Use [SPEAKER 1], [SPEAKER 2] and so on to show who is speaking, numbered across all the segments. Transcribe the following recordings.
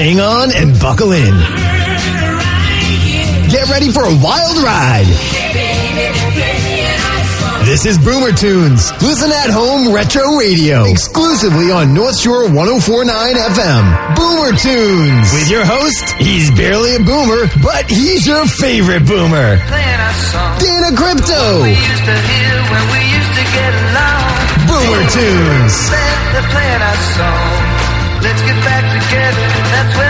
[SPEAKER 1] hang on and buckle in. Get ready for a wild ride. This is Boomer Tunes. Listen at home retro radio. Exclusively on North Shore 1049 FM. Boomer Tunes. With your host, he's barely a boomer, but he's your favorite boomer. Dana Crypto. Boomer Tunes.
[SPEAKER 2] Let's get back together. That's where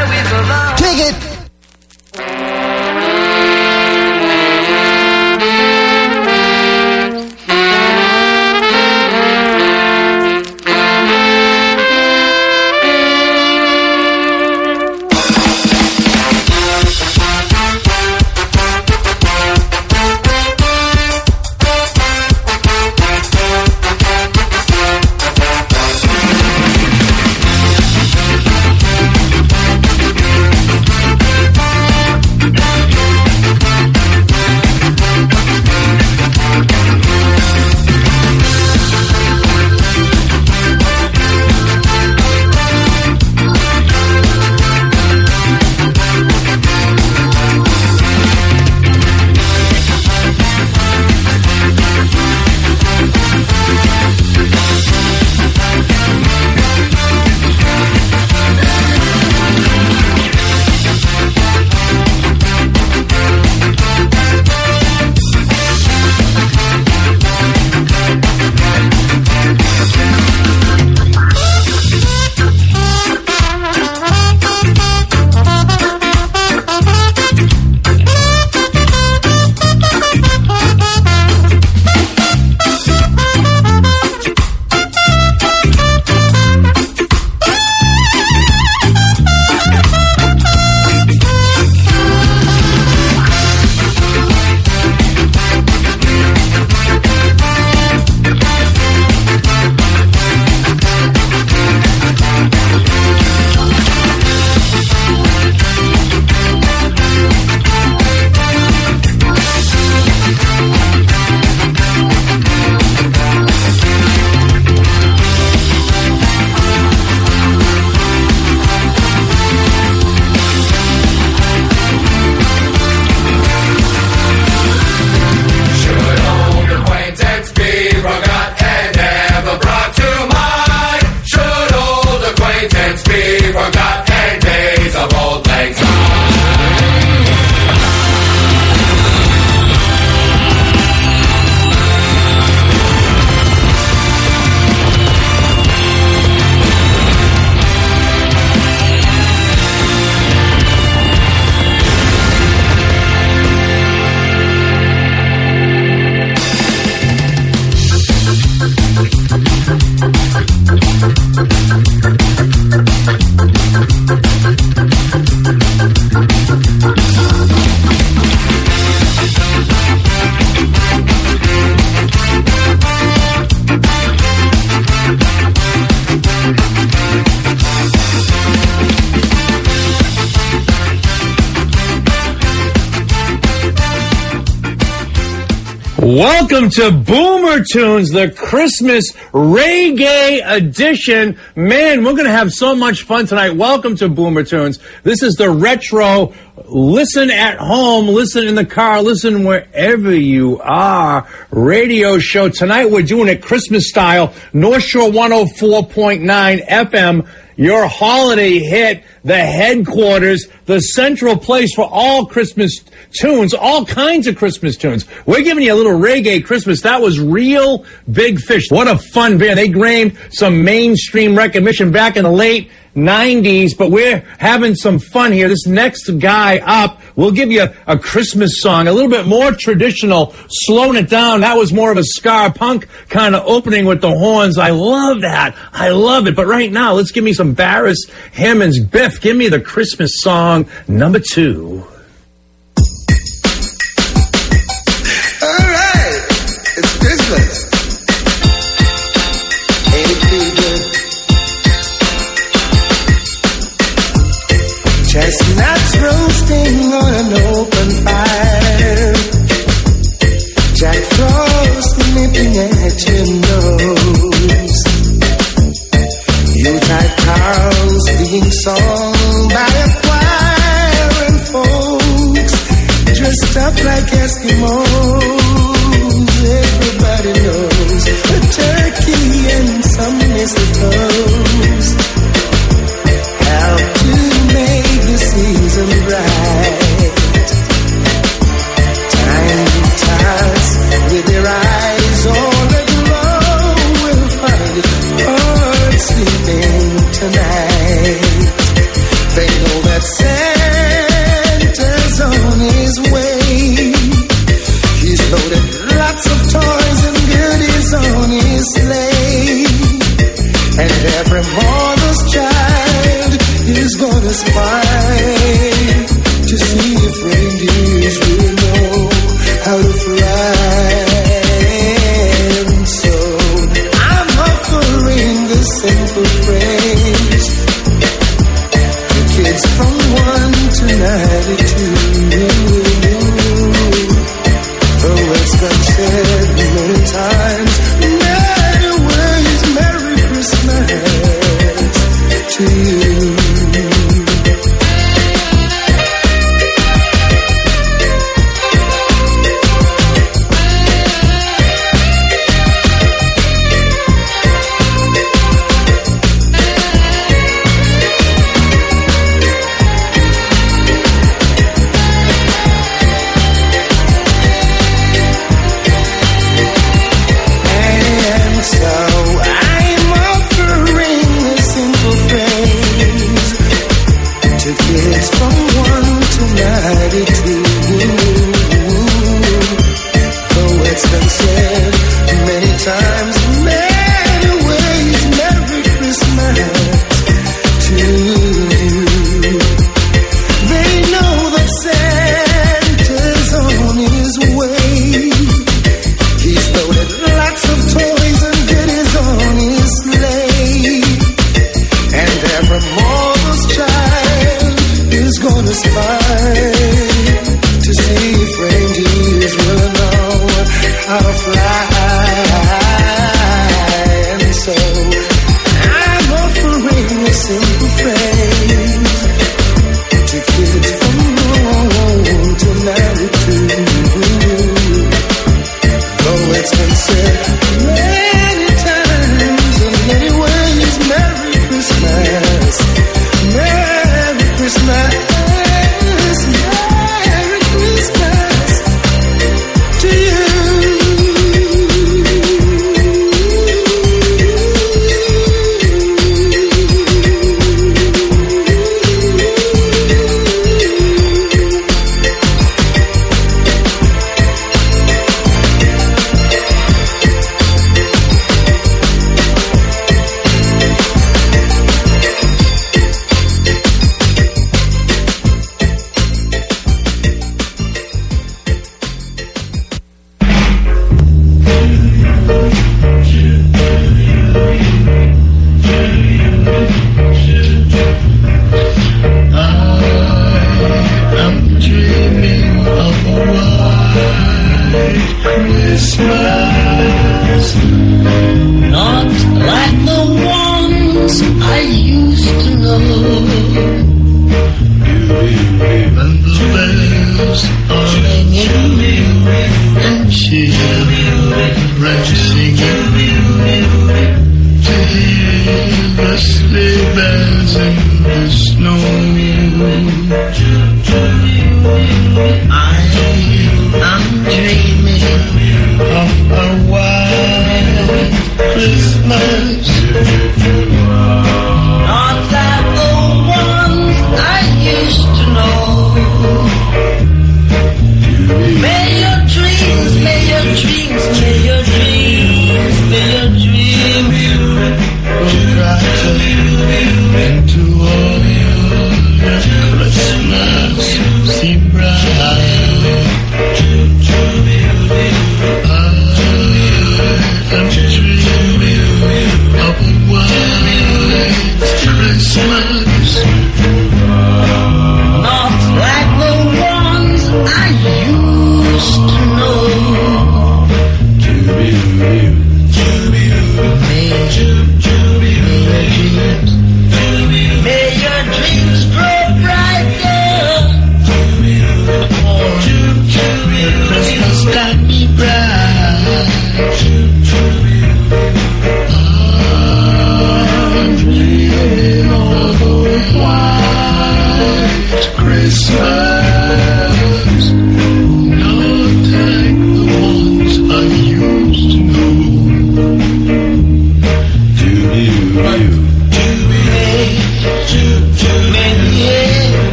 [SPEAKER 3] To
[SPEAKER 4] Boomer Tunes, the Christmas reggae edition. Man, we're going to have so much fun tonight. Welcome to Boomer Tunes. This is the retro. Listen at home, listen in the car, listen wherever you are. Radio show. Tonight we're doing it Christmas style. North Shore 104.9 FM. Your holiday hit, the headquarters, the central place for all Christmas tunes, all kinds of Christmas tunes. We're giving you a little reggae Christmas. That was Reel Big Fish. What a fun band. They gained some mainstream recognition back in the late 90s, but we're having some fun here. This next guy up, we'll give you a Christmas song, a little bit more traditional, slowing it down. That was more of a ska punk kind of opening with the horns. I love that. I love it. But right now, let's give me some Beres Hammond's Biff. Give me the Christmas song number two.
[SPEAKER 2] All right, it's Christmas. singing song by a choir and folks dressed up
[SPEAKER 5] like Eskimos. Everybody knows a turkey and some mistletoes. help to make the season bright. And every mother's child is gonna
[SPEAKER 6] smile.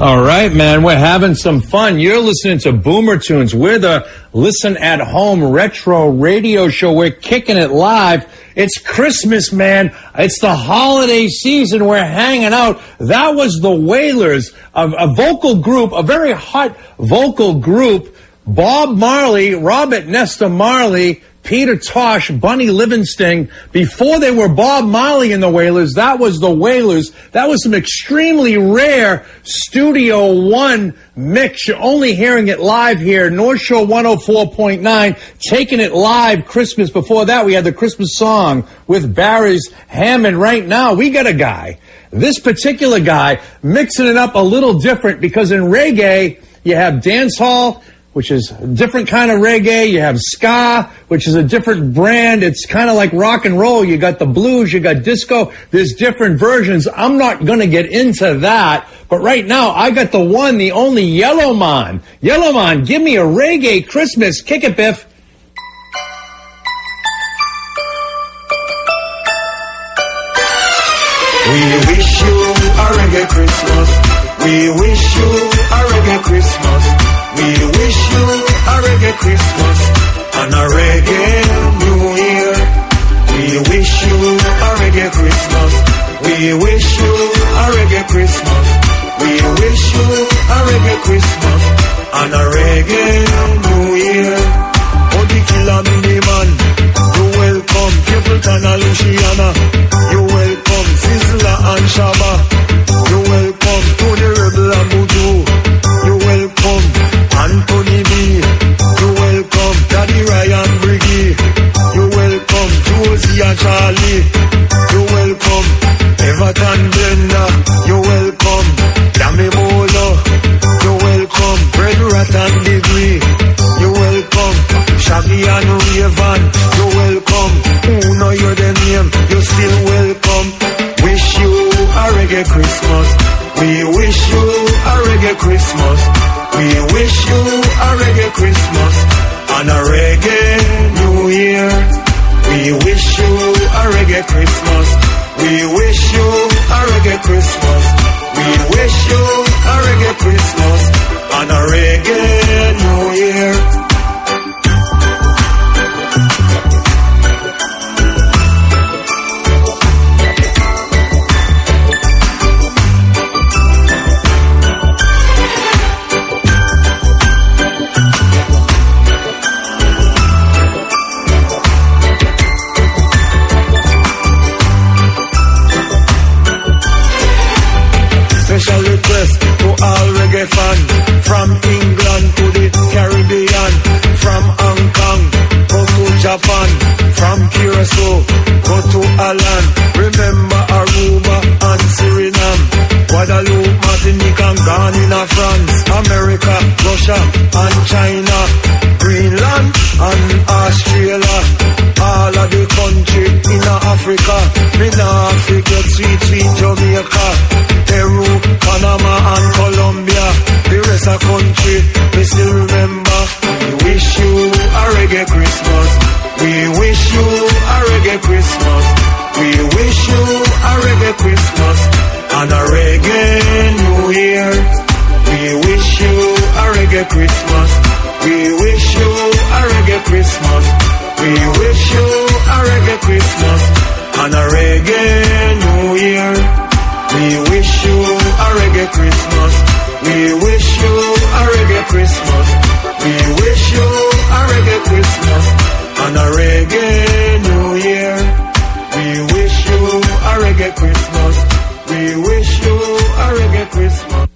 [SPEAKER 6] All
[SPEAKER 4] right, man, we're having some fun. You're listening to Boomer Tunes. We're the Listen at Home retro radio show. We're kicking it live. It's Christmas, man. It's the holiday season. We're hanging out. That was the Wailers, a, a vocal group, a very hot vocal group. Bob Marley, Robert Nesta Marley, Peter Tosh, Bunny Livingston. Before they were Bob Marley and the Wailers, that was the Wailers. That was some extremely rare Studio One mix. You're only hearing it live here, North Shore 104.9, taking it live Christmas. Before that, we had the Christmas song with Beres Hammond. Right now, we got a guy. This particular guy mixing it up a little different because in reggae, you have dance hall, which is a different kind of reggae. You have ska, which is a different brand. It's kind of like rock and roll. You got the blues, you got disco. There's different versions. I'm not going to get into that. But right now, I got the one, the only Yellowman. Yellowman, give me a reggae Christmas. Kick it, Biff.
[SPEAKER 7] We wish you a reggae Christmas. We wish you a reggae Christmas. We wish you a reggae Christmas and a reggae New Year. We wish you a reggae Christmas. We wish you a reggae Christmas. We wish you a reggae Christmas and a reggae New Year. Oh, the killer mini man, you welcome Capleton and Luciano. You welcome Sizzla and Shabba. Christmas. We wish you a reggae Christmas. We wish you a reggae Christmas and a reggae New Year. We wish you a reggae Christmas. We wish you a reggae Christmas. We wish you a reggae Christmas and a reggae New Year. We wish you a reggae Christmas. We wish you a reggae Christmas.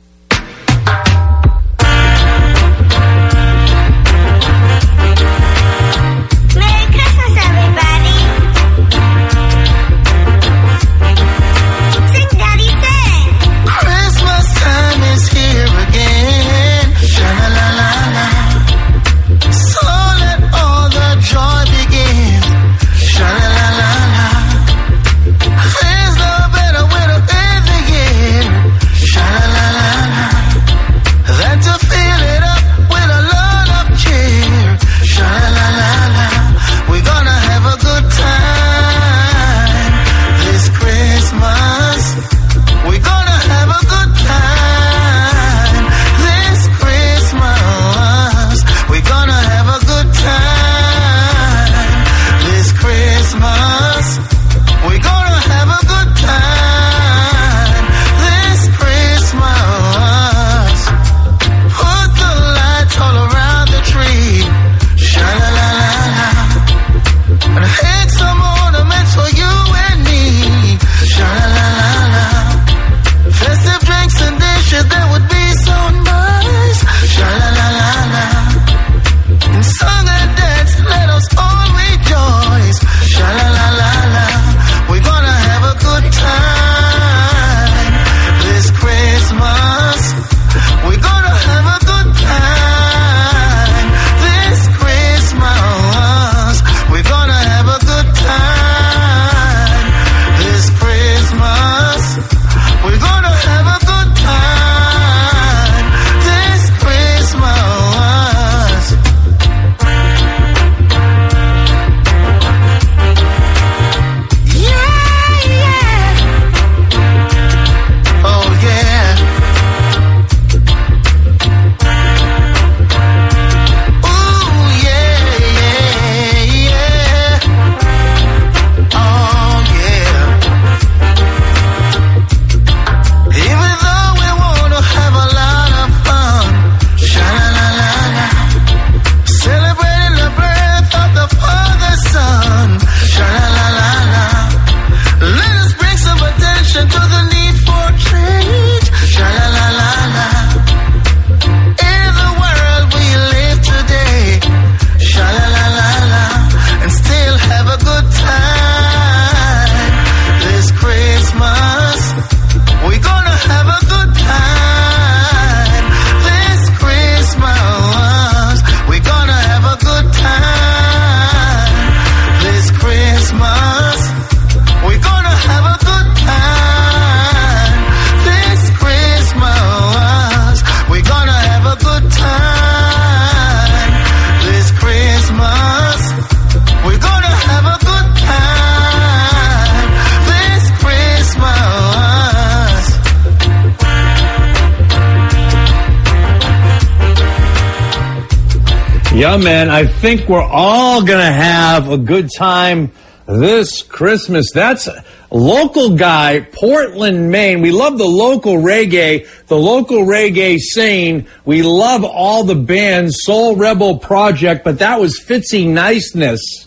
[SPEAKER 4] Think we're all going to have a good time this Christmas. That's a local guy, Portland, Maine. We love the local reggae, the local reggae scene. We love all the bands, Soul Rebel Project, but that was Fitzy Niceness.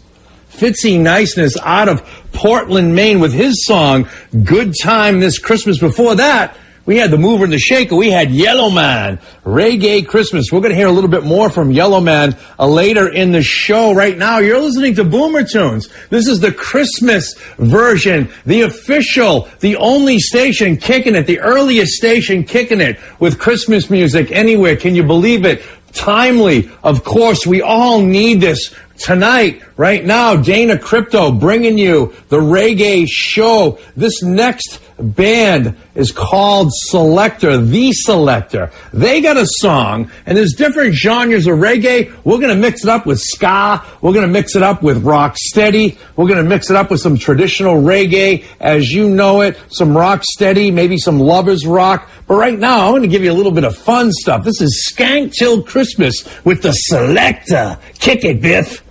[SPEAKER 4] Fitzy Niceness out of Portland, Maine with his song, Good Time This Christmas. Before that, we had the mover and the shaker. We had Yellowman, Reggae Christmas. We're going to hear a little bit more from Yellowman uh, later in the show. Right now, you're listening to Boomer Tunes. This is the Christmas version, the official, the only station kicking it, the earliest station kicking it with Christmas music anywhere. Can you believe it? Timely. Of course, we all need this tonight, right now, Dana Crypto bringing you the reggae show. This next band is called Selector, The Selector. They got a song, and there's different genres of reggae. We're going to mix it up with ska. We're going to mix it up with rock steady. We're going to mix it up with some traditional reggae as you know it, some rock steady, maybe some lovers rock. But right now, I'm going to give you a little bit of fun stuff. This is Skank Till Christmas with the Selector. Kick it, Biff.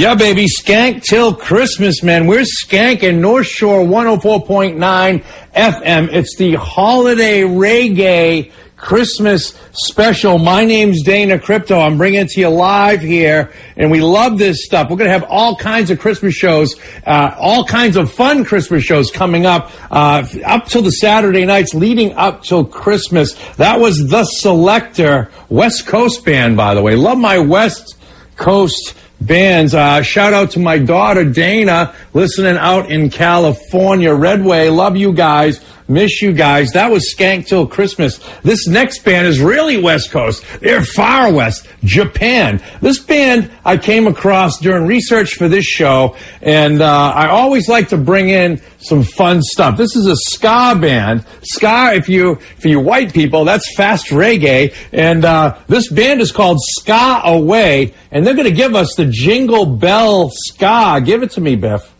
[SPEAKER 4] Yeah, baby, skank till Christmas, man. We're skanking North Shore 104.9 FM. It's the holiday reggae Christmas special. My name's Dana Crypto. I'm bringing it to you live here, and we love this stuff. We're going to have all kinds of Christmas shows, uh, all kinds of fun Christmas shows coming up, uh, up till the Saturday nights leading up till Christmas. That was The Selector, West Coast band, by the way. Love my West Coast bands. Uh, shout out to my daughter Dana, listening out in California. Redway, love you guys. Miss you guys. That was Skank Till Christmas. This next band is really West Coast. They're far west, Japan. This band I came across during research for this show, and uh, I always like to bring in some fun stuff. This is a ska band. Ska, if you for you white people, that's fast reggae, and uh, this band is called Ska Away, and they're going to give us the Jingle Bell Ska. Give it to me, Biff.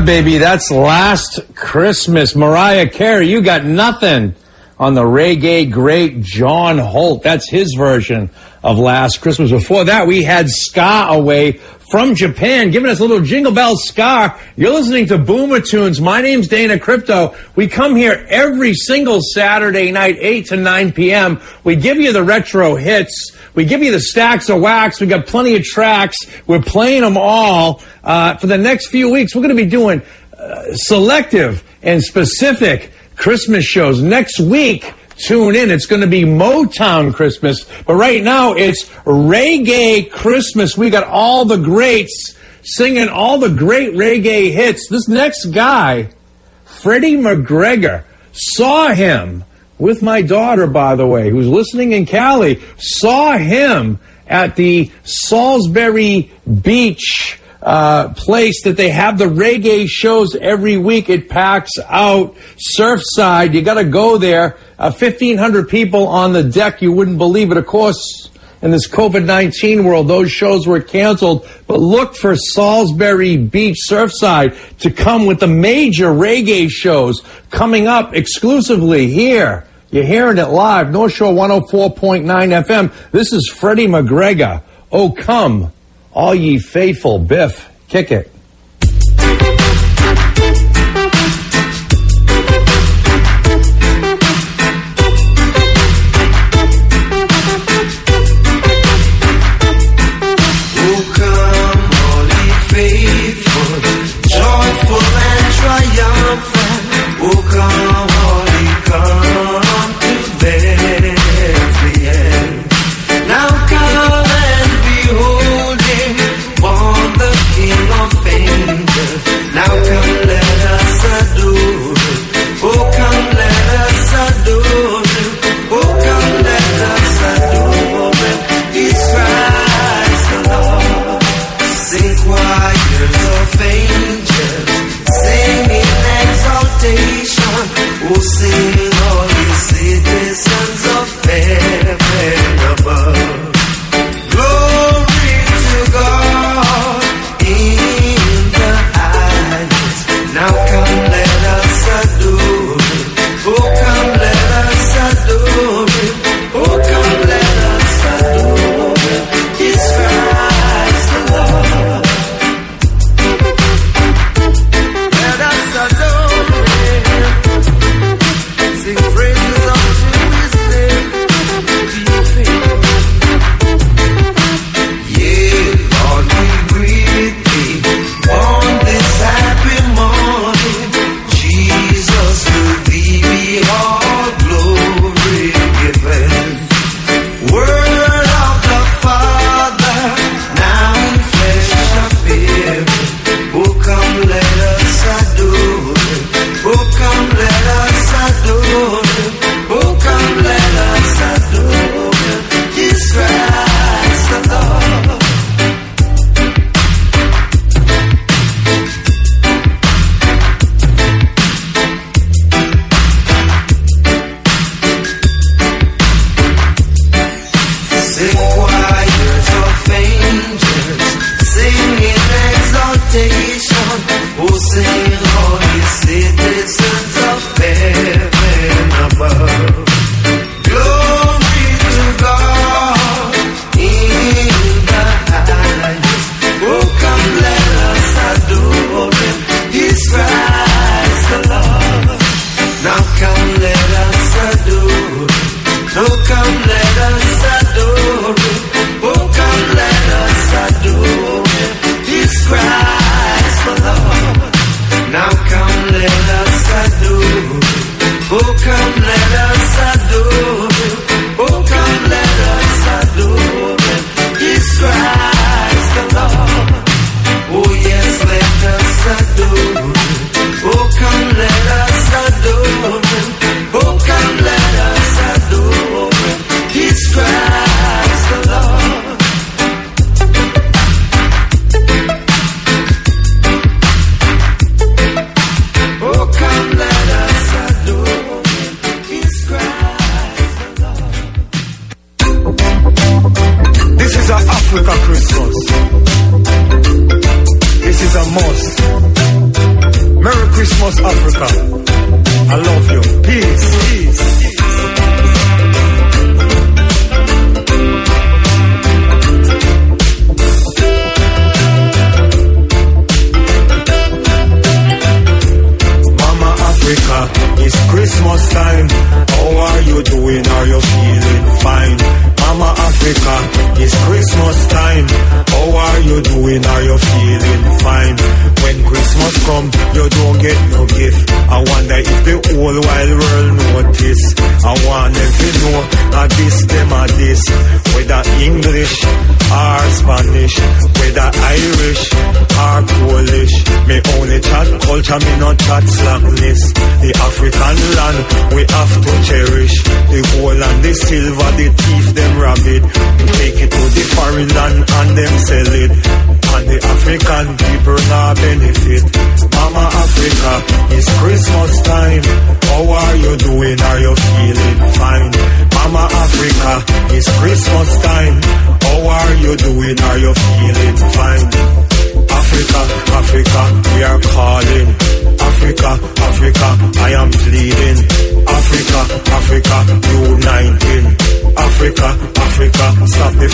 [SPEAKER 4] Baby, that's last Christmas. Mariah Carey, you got nothing on the reggae great John Holt. That's his version of Last Christmas. Before that, we had Ska Away from Japan, giving us a little Jingle Bell Ska. You're listening to Boomer Tunes. My name's Dana Crypto. We come here every single Saturday night, 8 to 9 p.m. We give you the retro hits. We give you the stacks of wax. We got plenty of tracks. We're playing them all. Uh, for the next few weeks, we're going to be doing uh, selective and specific Christmas shows. Next week, tune in. It's going to be Motown Christmas. But right now, it's reggae Christmas. We got all the greats singing all the great reggae hits. This next guy, Freddie McGregor, saw him with my daughter, by the way, who's listening in Cali, saw him at the Salisbury Beach uh, place that they have the reggae shows every week. It packs out Surfside. You got to go there. Uh, 1,500 people on the deck. You wouldn't believe it. Of course, in this COVID 19 world, those shows were canceled. But look for Salisbury Beach Surfside to come with the major reggae shows coming up exclusively here. You're hearing it live, North Shore 104.9 FM. This is Freddie McGregor. Oh, come, all ye faithful. Biff, kick it.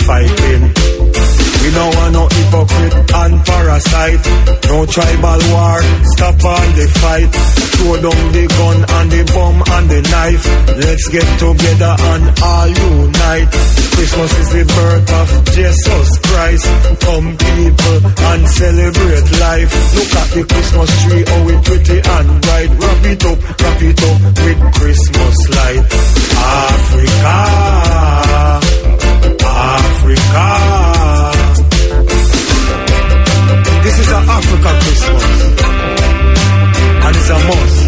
[SPEAKER 7] Fighting. We don't want no hypocrite and parasite. No tribal war, stop all the fight. Throw down the gun and the bomb and the knife. Let's get together and all unite. Christmas is the birth of Jesus Christ. Come people and celebrate life. Look at the Christmas tree, how it pretty and bright. Wrap it up, wrap it up with Christmas light. Africa, Africa. This is an Africa Christmas. And it's a must.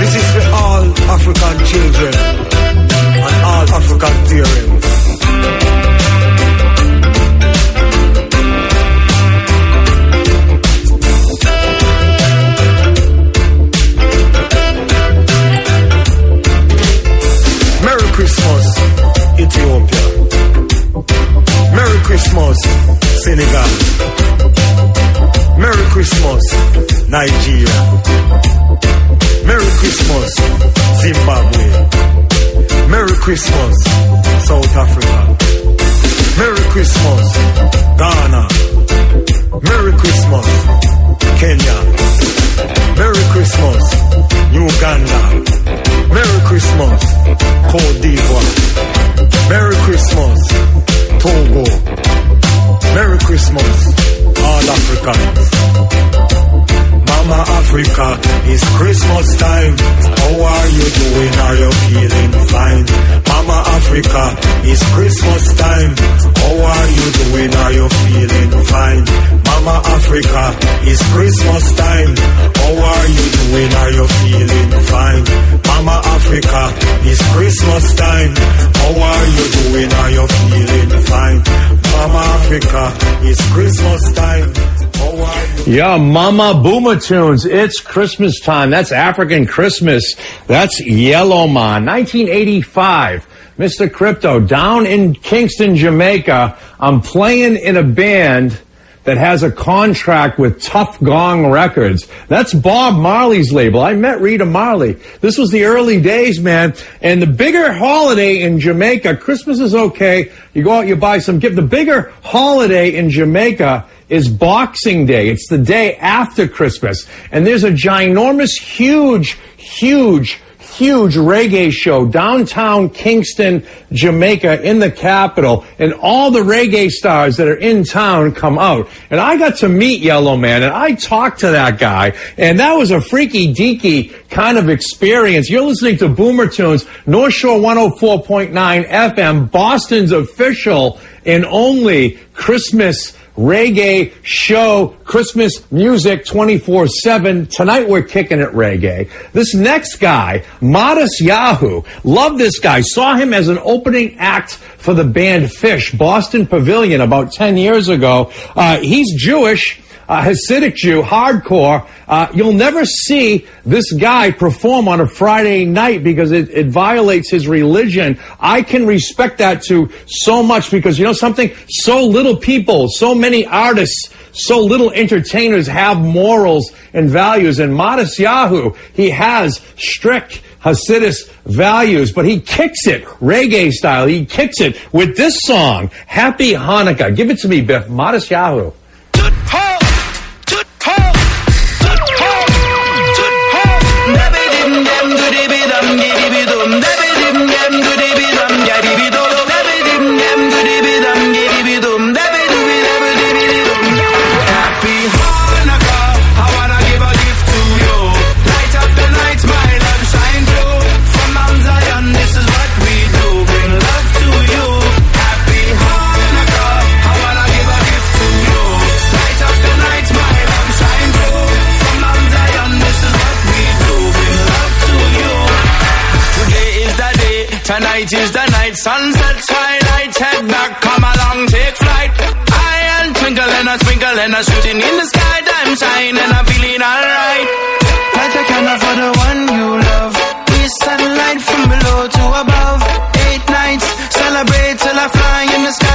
[SPEAKER 7] This is for all African children and all African parents. Merry Christmas, Senegal. Merry Christmas, Nigeria. Merry Christmas, Zimbabwe. Merry Christmas, South Africa. Merry Christmas, Ghana. Merry Christmas, Kenya. Merry Christmas, Uganda. Merry Christmas, Cote d'Ivoire. Merry Christmas, Togo. Merry Christmas, all Africans. Mama Africa, it's Christmas time. How are you doing? Are you feeling fine? Mama Africa, it's Christmas time. How are you doing? Are you feeling fine? Mama Africa, it's Christmas time. Oh, how are you doing? Are you feeling fine? Mama Africa, it's Christmas time. Oh, how are you doing? Are you feeling fine? Mama Africa, it's Christmas time. Oh,
[SPEAKER 4] yeah, Mama Boomer Tunes. It's Christmas time. That's African Christmas. That's Yellowman. 1985. Mr. Crypto down in Kingston, Jamaica. I'm playing in a band that has a contract with Tuff Gong Records. That's Bob Marley's label. I met Rita Marley. This was the early days, man. And the bigger holiday in Jamaica, Christmas is okay. You go out, you buy some gift. The bigger holiday in Jamaica is Boxing Day. It's the day after Christmas. And there's a ginormous, huge, huge, huge reggae show downtown Kingston, Jamaica in the capital. And all the reggae stars that are in town come out. And I got to meet Yellowman and I talked to that guy. And that was a freaky deaky kind of experience. You're listening to Boomer Tunes, North Shore 104.9 FM, Boston's official and only Christmas reggae show, Christmas music 24 7. Tonight we're kicking it reggae. This next guy, Matisyahu, love this guy. Saw him as an opening act for the band Phish, Boston Pavilion about 10 years ago. Uh, he's Jewish. Uh, Hasidic Jew, hardcore, uh, you'll never see this guy perform on a Friday night because it, it violates his religion. I can respect that to so much because you know something? So little people, so many artists, so little entertainers have morals and values. And Matisyahu, he has strict Hasidus values, but he kicks it reggae style. He kicks it with this song, Happy Hanukkah. Give it to me, Biff.
[SPEAKER 5] Matisyahu. And I'm shooting in the sky. Shine and I'm feeling alright. Light a candle for the one you love. We sunlight from below to above. Eight nights, celebrate till I fly in the sky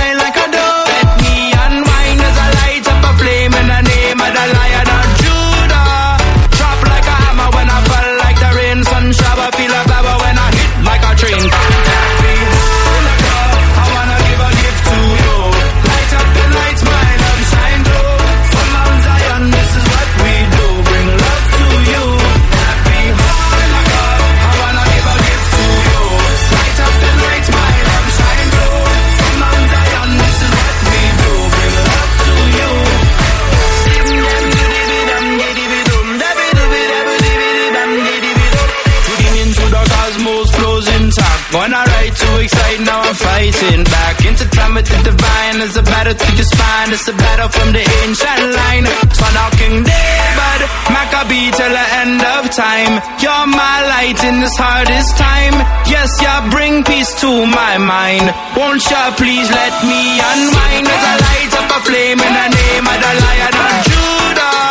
[SPEAKER 5] too now I'm fighting back. Into time with the divine. It's a battle through your spine. It's a battle from the ancient line. Son of King David, Maccabee till the end of time. You're my light in this hardest time. Yes, you bring peace to my mind. Won't you please let me unwind as I light up a flame in the name of the Lion of Judah.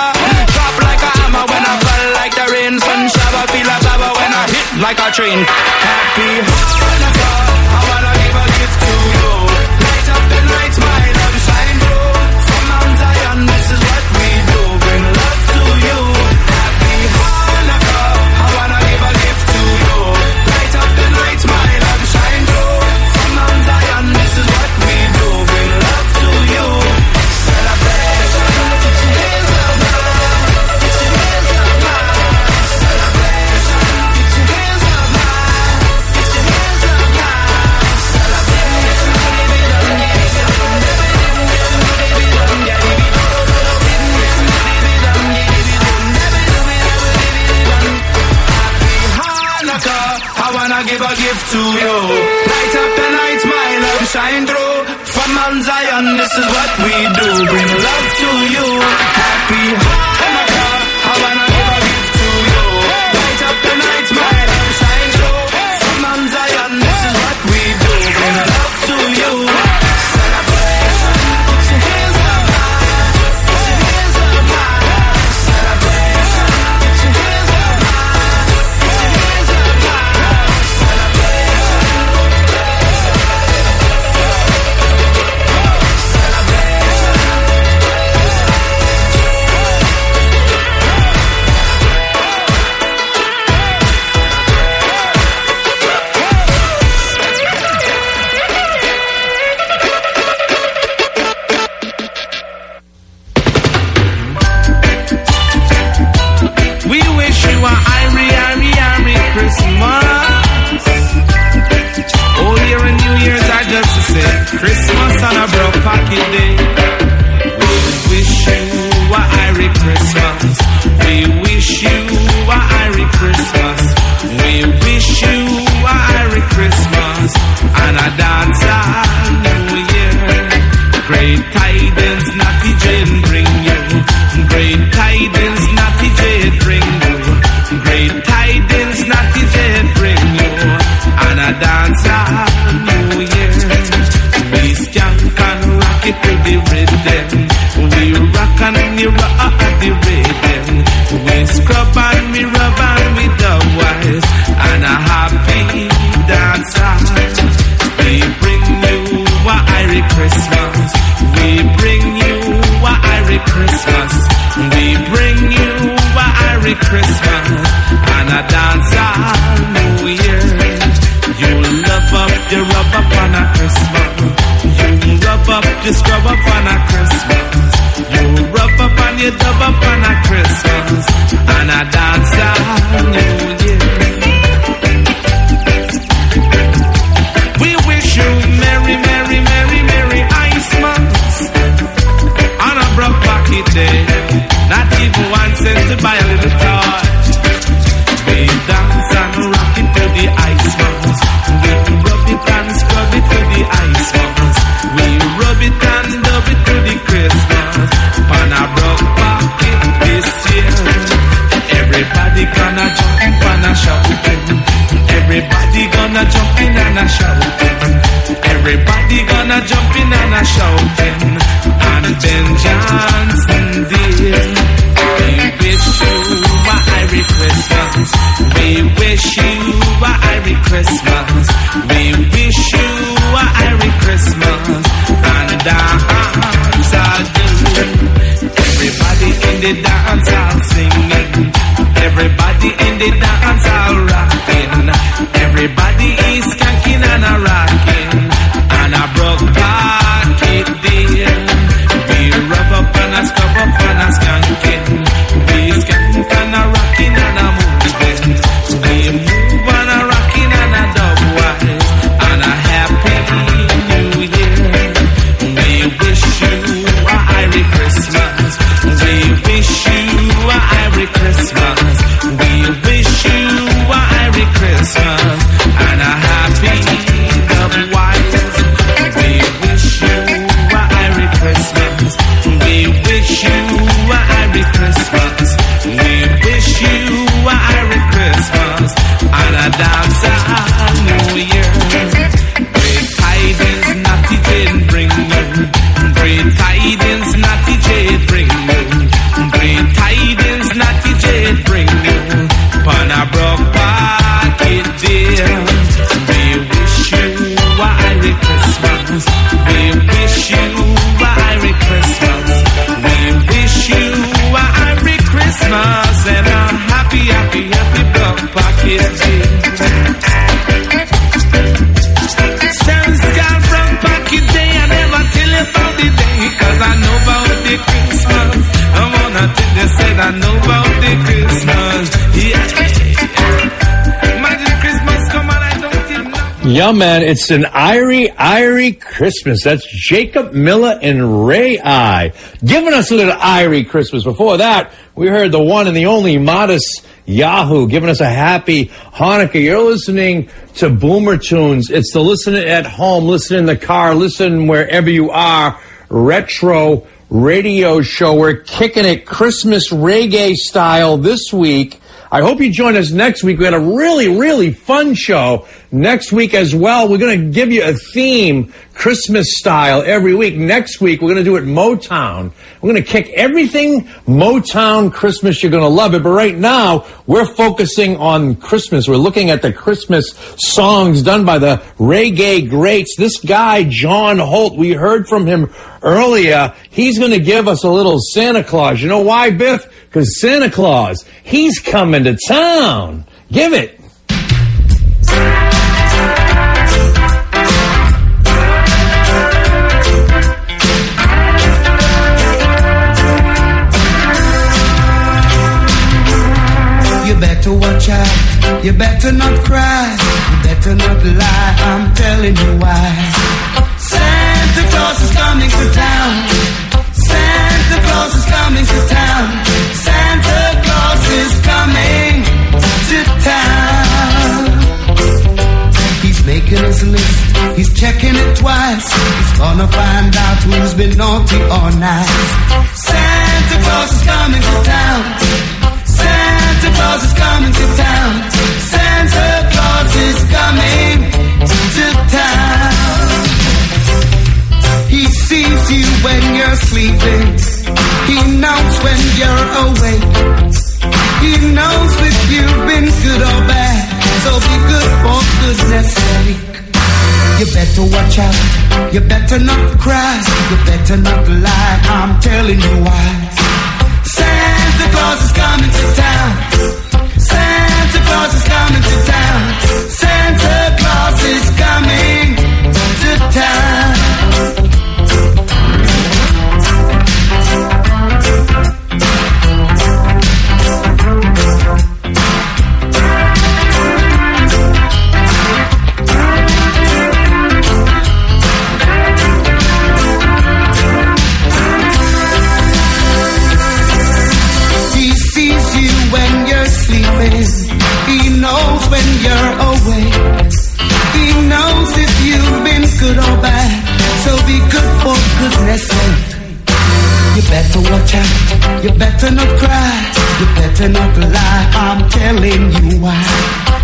[SPEAKER 5] Drop like a hammer when I fall like the rain. Sun shower, feel a flower when I hit like a train. Happy Hanukkah, night, my
[SPEAKER 8] Not even one cent to buy a little toy. We dance and rock it to the ice ones. We rub it and scrub it to the ice ones. We rub it and dub it to the Christmas. On a broke pocket this year. Everybody gonna jump and a shouting. Everybody gonna jump in and a shouting. Everybody gonna jump in and a shouting. And Ben Johnson Christmas. We wish you a Merry Christmas. We wish you a Merry Christmas. And dance all. Everybody in the dance all singing. Everybody in the dance all rocking. Yeah,
[SPEAKER 4] man, it's an Irie, Irie Christmas. That's Jacob Miller and Ray I giving us a little Irie Christmas. Before that, we heard the one and the only Modest Yahoo giving us a happy Hanukkah. You're listening to Boomer Tunes. It's the listen at home, listen in the car, listen wherever you are. Retro radio show. We're kicking it Christmas reggae style this week. I hope you join us next week. We had a really, really fun show next week as well. We're going to give you a theme, Christmas style, every week. Next week, we're going to do it Motown. We're going to kick everything Motown Christmas. You're going to love it. But right now, we're focusing on Christmas. We're looking at the Christmas songs done by the reggae greats. This guy, John Holt, we heard from him earlier. He's going to give us a little Santa Claus. You know why, Biff? Because Santa Claus, he's coming to town. Give it.
[SPEAKER 9] You better not cry. You better not lie. I'm telling you why. Santa Claus is coming to town. Santa Claus is coming to town. Santa Claus is coming to town. He's making his list. He's checking it twice. He's gonna find out who's been naughty or nice. Santa Claus is coming to town. Santa Claus is coming to town. You when you're sleeping. He knows when you're awake. He knows if you've been good or bad. So be good for goodness sake. You better watch out. You better not cry. You better not lie. I'm telling you why. Santa Claus is coming to town. Santa Claus is coming to town. Santa Claus is coming to town. Better watch out.
[SPEAKER 2] You better not cry, you better not lie. I'm telling you why.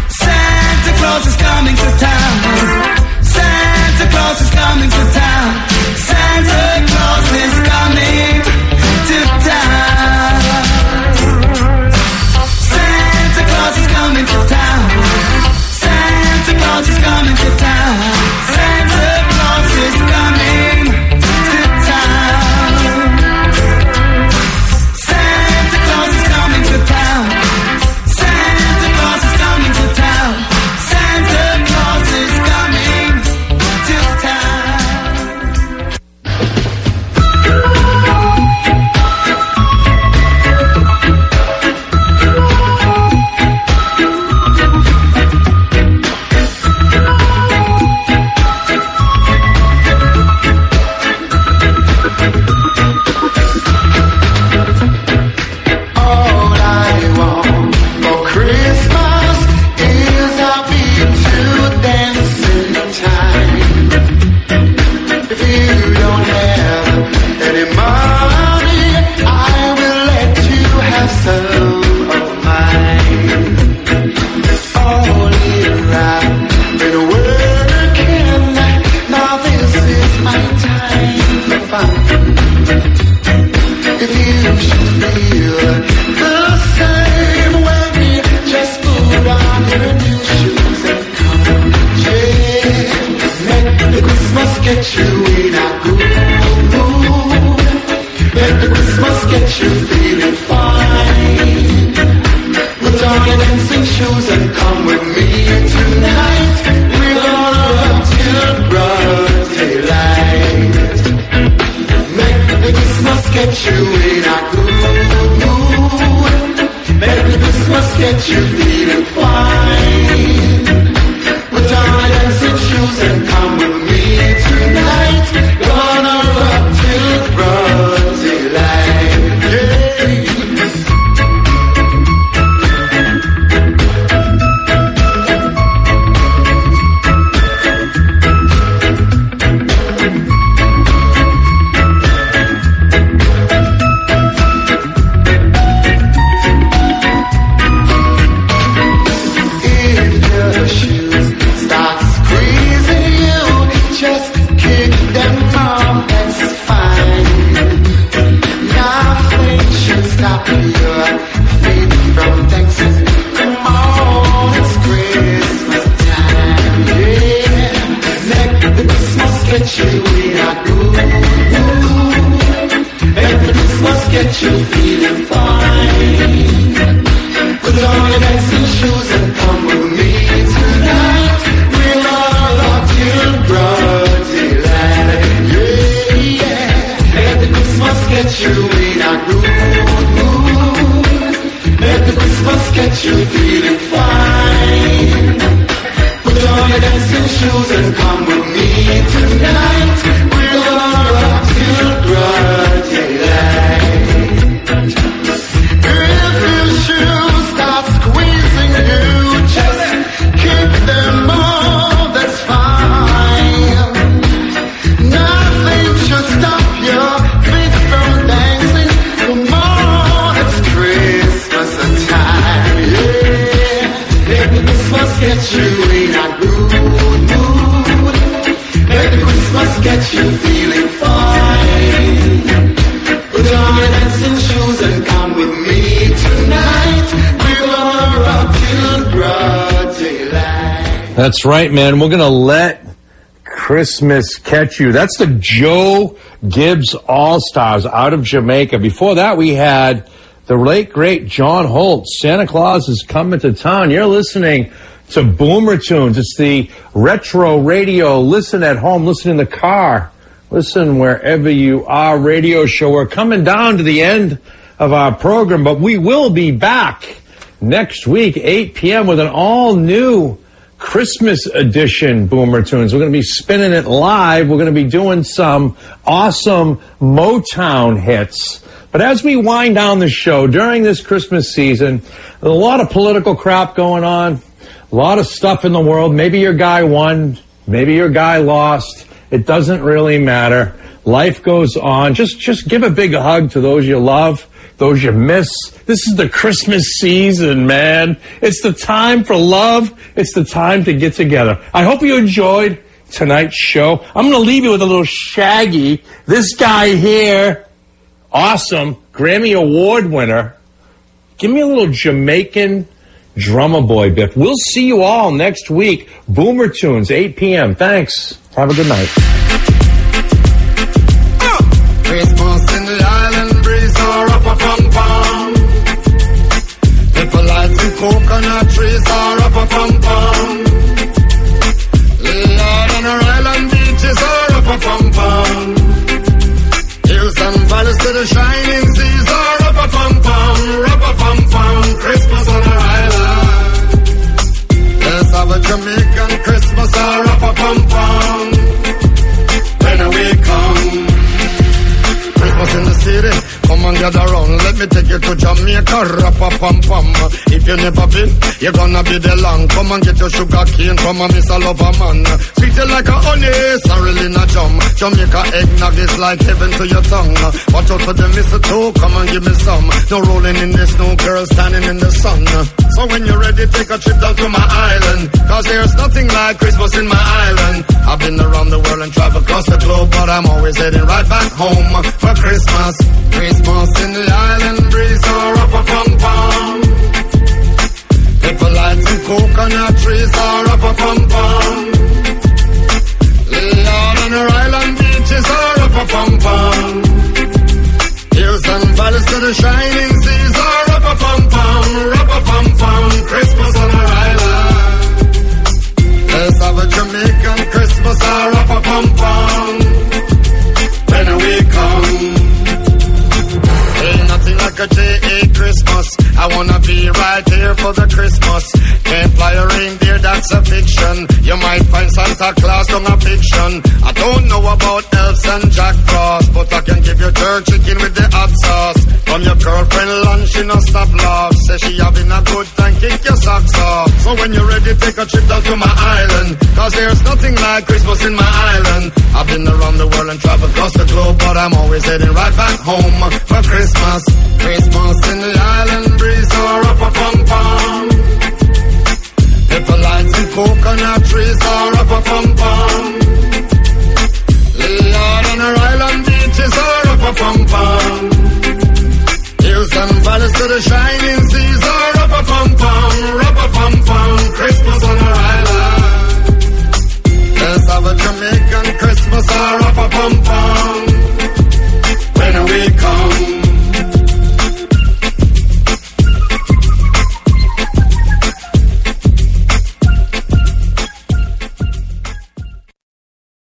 [SPEAKER 2] Santa Claus is coming to town. Santa Claus is coming to town. Santa Claus is coming
[SPEAKER 4] right, man. We're going to let Christmas catch you. That's the Joe Gibbs All Stars out of Jamaica. Before that, we had the late, great John Holt. Santa Claus is coming to town. You're listening to Boomer Tunes. It's the retro radio. Listen at home, listen in the car, listen wherever you are. Radio show. We're coming down to the end of our program, but we will be back next week, 8 p.m., with an all new Christmas edition Boomer Tunes. We're going to be spinning it live. We're going to be doing some awesome Motown hits. But as we wind down the show during this Christmas season, a lot of political crap going on, a lot of stuff in the world. Maybe your guy won, maybe your guy lost. It doesn't really matter. Life goes on. Just just give a big hug to those you love. Those you miss. This is the Christmas season, man. It's the time for love. It's the time to get together. I hope you enjoyed tonight's show. I'm going to leave you with a little Shaggy. This guy here, awesome, Grammy Award winner. Give me a little Jamaican drummer boy, Biff. We'll see you all next week. Boomer Tunes, 8 p.m. Thanks. Have a good night.
[SPEAKER 10] Christmas coconut trees are up a pum pum. Lord on our island beaches are up a pum pum. Hills and valleys to the shining seas are up a pum pum. Up a pum pum. Christmas on our island. Let's have a Jamaican Christmas are up a pum pum. When we come. Christmas in the city. Come and gather round, let me take you to Jamaica, rappa pam pam. If you never been, you're gonna be there long. Come and get your sugar cane, come and miss a lover man. Sweet like a honey, sorry not jam. Jamaica eggnog is like heaven to your tongue. Watch out for the mistletoe, come and give me some. No rolling in the snow, girl standing in the sun. So when you're ready, take a trip down to my island. Cause there's nothing like Christmas in my island. I've been around the world and traveled across the globe, but I'm always heading right back home for Christmas. Christmas in the island breeze, or up a pum pum. People lighting coconut trees, or up a pum pum. Lord on our island beaches, or up a pum pum. Hills and valleys to the shining seas, for the Christmas. Can't fly a reindeer, that's a fiction. You might find Santa Claus on a fiction. I don't know about elves and Jack Frost, but I can give you jerk chicken with the hot sauce. From your girlfriend lunch, she no stop laugh. Say she having a good time, kick your socks off. So when you're ready, take a trip down to my island. Cause there's nothing like Christmas in my island. I've been around the world and traveled across the globe, but I'm always heading right back home for Christmas. Christmas in the island breeze or up a pom pom. Pepper lights and coconut trees are up a pom pom. Lay out on our island beaches or up a pom pom. Satan follows to the shining seas. Oh, rubber pum pum, a pum pum, Christmas on our island. Let's have a Jamaican Christmas, oh, a pum pum. When we come.